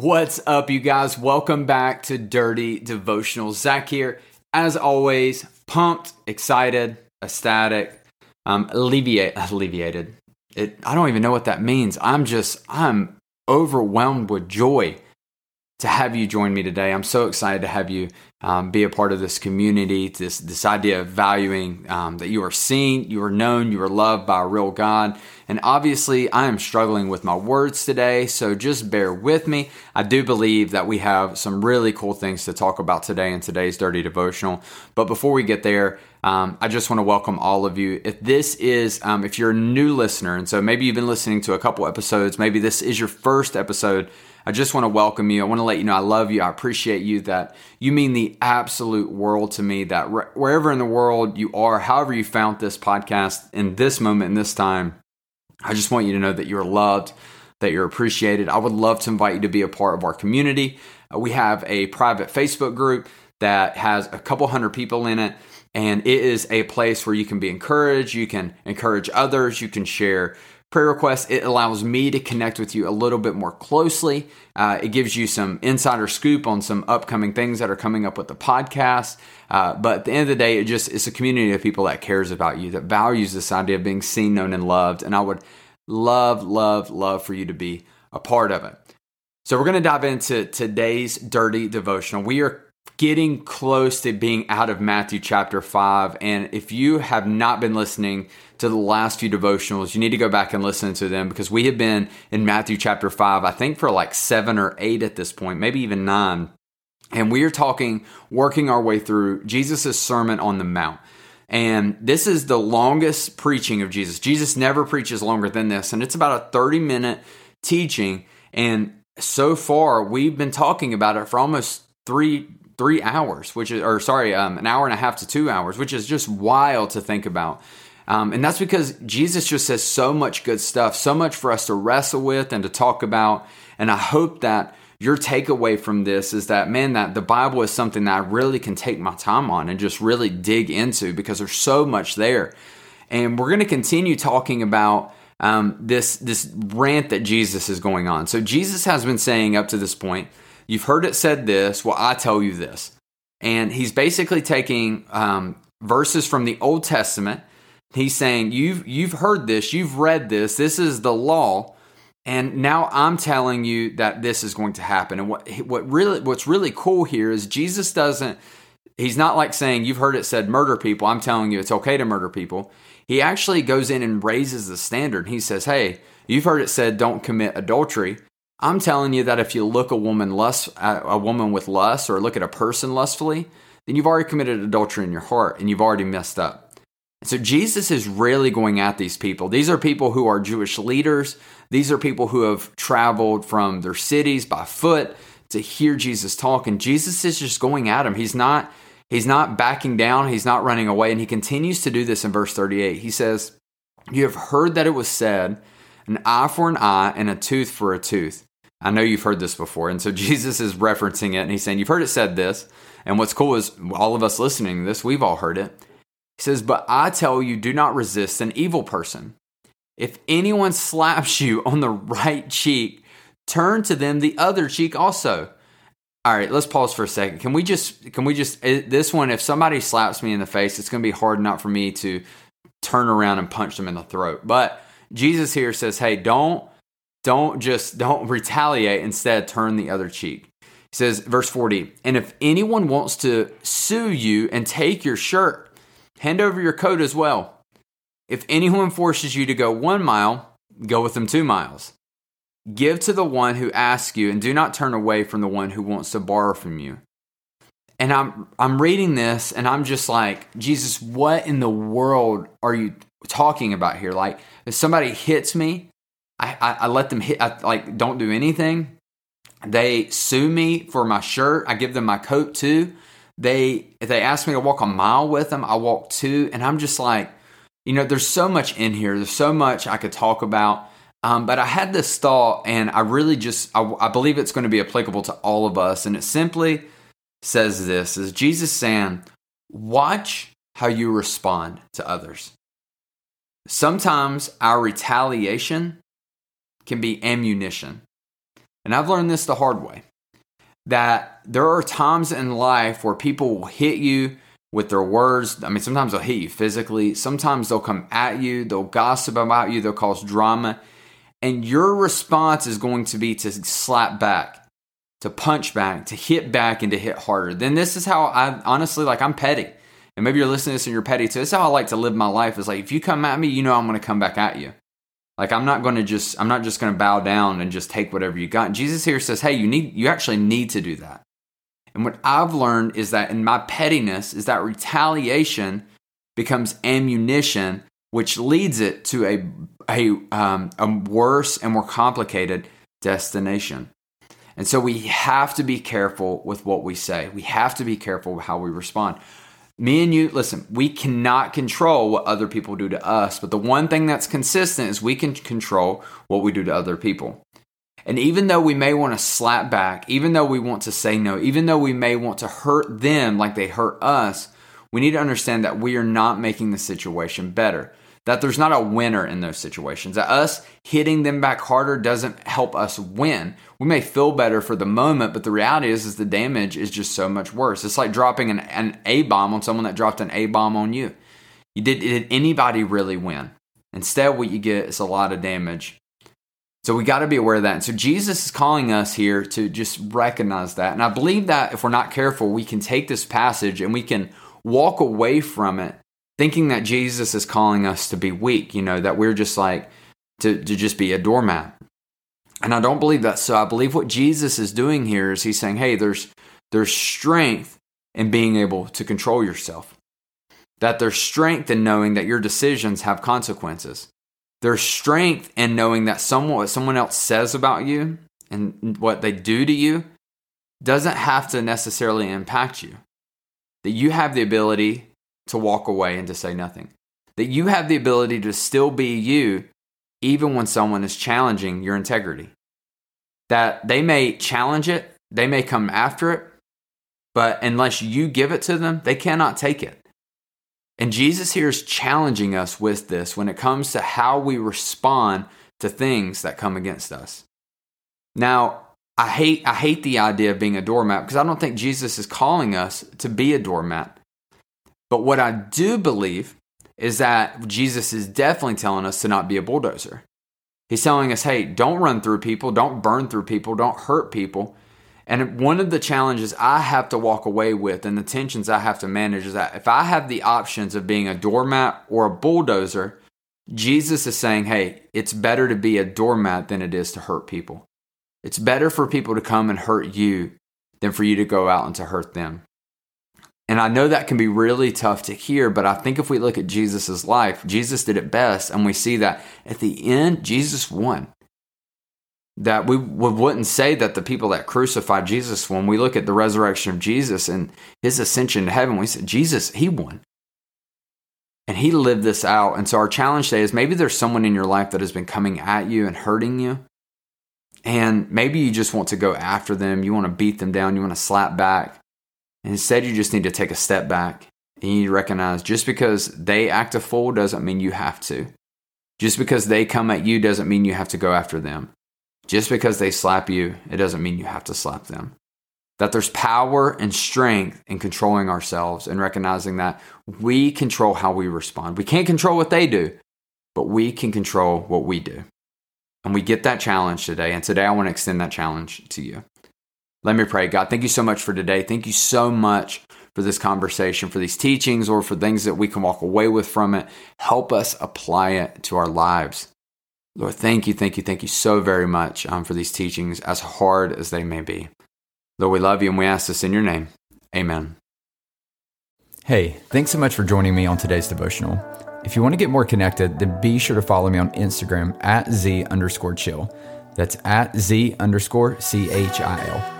What's up, you guys? Welcome back to Dirty Devotional. Zach here. As always, pumped, excited, ecstatic, um, alleviate, alleviated. It, I don't even know what that means. I'm just, I'm overwhelmed with joy to have you join me today. I'm so excited to have you um, be a part of this community, this, this idea of valuing um, that you are seen, you are known, you are loved by a real God. And obviously, I am struggling with my words today, so just bear with me. I do believe that we have some really cool things to talk about today in today's Dirty Devotional. But before we get there, um, I just want to welcome all of you. If this is, um, if you're a new listener, and so maybe you've been listening to a couple episodes, maybe this is your first episode I just want to welcome you. I want to let you know I love you. I appreciate you that you mean the absolute world to me that wherever in the world you are, however you found this podcast in this moment, in this time, I just want you to know that you're loved, that you're appreciated. I would love to invite you to be a part of our community. Uh, we have a private Facebook group that has a couple hundred people in it. And it is a place where you can be encouraged, you can encourage others, you can share prayer requests. It allows me to connect with you a little bit more closely. Uh, it gives you some insider scoop on some upcoming things that are coming up with the podcast. Uh, but at the end of the day, it just it's a community of people that cares about you, that values this idea of being seen, known, and loved. And I would love, love, love for you to be a part of it. So we're going to dive into today's dirty devotional. We are getting close to being out of Matthew chapter 5. And if you have not been listening to the last few devotionals, you need to go back and listen to them because we have been in Matthew chapter 5, I think for like seven or eight at this point, maybe even nine. And we are talking, working our way through Jesus' Sermon on the Mount. And this is the longest preaching of Jesus. Jesus never preaches longer than this. And it's about a 30 minute teaching. And so far, we've been talking about it for almost three three hours, which is, or sorry, um, an hour and a half to two hours, which is just wild to think about. Um, and that's because Jesus just says so much good stuff, so much for us to wrestle with and to talk about. And I hope that your takeaway from this is that, man, that the Bible is something that I really can take my time on and just really dig into because there's so much there. And we're going to continue talking about um, this this rant that Jesus is going on. So Jesus has been saying up to this point You've heard it said this. Well, I tell you this. And he's basically taking um, verses from the Old Testament. He's saying, you've, you've heard this, you've read this, this is the law. And now I'm telling you that this is going to happen. And what, what really, what's really cool here is Jesus doesn't, he's not like saying, you've heard it said murder people. I'm telling you it's okay to murder people. He actually goes in and raises the standard. He says, hey, you've heard it said don't commit adultery. I'm telling you that if you look a woman lust, a woman with lust, or look at a person lustfully, then you've already committed adultery in your heart and you've already messed up. So Jesus is really going at these people. These are people who are Jewish leaders. These are people who have traveled from their cities by foot to hear Jesus talk. And Jesus is just going at them. He's not, he's not backing down. He's not running away. And he continues to do this in verse 38. He says, You have heard that it was said, an eye for an eye and a tooth for a tooth. I know you've heard this before. And so Jesus is referencing it and he's saying, You've heard it said this. And what's cool is all of us listening to this, we've all heard it. He says, But I tell you, do not resist an evil person. If anyone slaps you on the right cheek, turn to them the other cheek also. All right, let's pause for a second. Can we just, can we just, eh, this one, if somebody slaps me in the face, it's going to be hard not for me to turn around and punch them in the throat. But Jesus here says, hey, don't don't just don't retaliate, instead turn the other cheek. He says, verse 40, and if anyone wants to sue you and take your shirt, hand over your coat as well. If anyone forces you to go one mile, go with them two miles. Give to the one who asks you, and do not turn away from the one who wants to borrow from you. And I'm I'm reading this and I'm just like, Jesus, what in the world are you talking about here? Like, if somebody hits me, I, I, I let them hit, I, like, don't do anything. They sue me for my shirt. I give them my coat too. They, if they ask me to walk a mile with them, I walk two. And I'm just like, you know, there's so much in here. There's so much I could talk about. Um, but I had this thought, and I really just, I, I believe it's going to be applicable to all of us. And it simply says this is Jesus saying, watch how you respond to others. Sometimes our retaliation can be ammunition. And I've learned this the hard way that there are times in life where people will hit you with their words. I mean, sometimes they'll hit you physically, sometimes they'll come at you, they'll gossip about you, they'll cause drama. And your response is going to be to slap back, to punch back, to hit back, and to hit harder. Then this is how I honestly like, I'm petty. And maybe you're listening to this and you're petty too. This is how I like to live my life is like, if you come at me, you know I'm going to come back at you. Like I'm not going to just I'm not just going to bow down and just take whatever you got. Jesus here says, "Hey, you need you actually need to do that." And what I've learned is that in my pettiness is that retaliation becomes ammunition, which leads it to a a um, a worse and more complicated destination. And so we have to be careful with what we say. We have to be careful with how we respond me and you, listen, we cannot control what other people do to us, but the one thing that's consistent is we can control what we do to other people. And even though we may want to slap back, even though we want to say no, even though we may want to hurt them like they hurt us, we need to understand that we are not making the situation better that there's not a winner in those situations. That us hitting them back harder doesn't help us win. We may feel better for the moment, but the reality is, is the damage is just so much worse. It's like dropping an, an A bomb on someone that dropped an A bomb on you. You did did anybody really win? Instead, what you get is a lot of damage. So we got to be aware of that. And so Jesus is calling us here to just recognize that. And I believe that if we're not careful, we can take this passage and we can walk away from it thinking that Jesus is calling us to be weak, you know, that we're just like to, to just be a doormat. And I don't believe that. So I believe what Jesus is doing here is he's saying, hey, there's there's strength in being able to control yourself. That there's strength in knowing that your decisions have consequences. There's strength in knowing that someone what someone else says about you and what they do to you doesn't have to necessarily impact you. That you have the ability to walk away and to say nothing. That you have the ability to still be you even when someone is challenging your integrity. That they may challenge it, they may come after it, but unless you give it to them, they cannot take it. And Jesus here is challenging us with this when it comes to how we respond to things that come against us. Now, I hate I hate the idea of being a doormat because I don't think Jesus is calling us to be a doormat. But what I do believe is that Jesus is definitely telling us to not be a bulldozer. He's telling us, hey, don't run through people, don't burn through people, don't hurt people. And one of the challenges I have to walk away with and the tensions I have to manage is that if I have the options of being a doormat or a bulldozer, Jesus is saying, hey, it's better to be a doormat than it is to hurt people. It's better for people to come and hurt you than for you to go out and to hurt them. And I know that can be really tough to hear, but I think if we look at Jesus' life, Jesus did it best, and we see that at the end, Jesus won. That we, wouldn't say that the people that crucified Jesus, when we look at the resurrection of Jesus and his ascension to heaven, we say, Jesus, he won. And he lived this out. And so our challenge today is maybe there's someone in your life that has been coming at you and hurting you. And maybe you just want to go after them. You want to beat them down. You want to slap back. Instead, you just need to take a step back and you recognize just because they act a fool doesn't mean you have to. Just because they come at you doesn't mean you have to go after them. Just because they slap you, it doesn't mean you have to slap them. That there's power and strength in controlling ourselves and recognizing that we control how we respond. We can't control what they do, but we can control what we do. And we get that challenge today. And today I want to extend that challenge to you. Let me pray. God, thank you so much for today. Thank you so much for this conversation, for these teachings, or for things that we can walk away with from it. Help us apply it to our lives. Lord, thank you, thank you, thank you so very much um, for these teachings, as hard as they may be. Lord, we love you and we ask this in your name. Amen. Hey, thanks so much for joining me on today's devotional. If you want to get more connected, then be sure to follow me on Instagram at Z underscore chill. That's at Z underscore C H I L.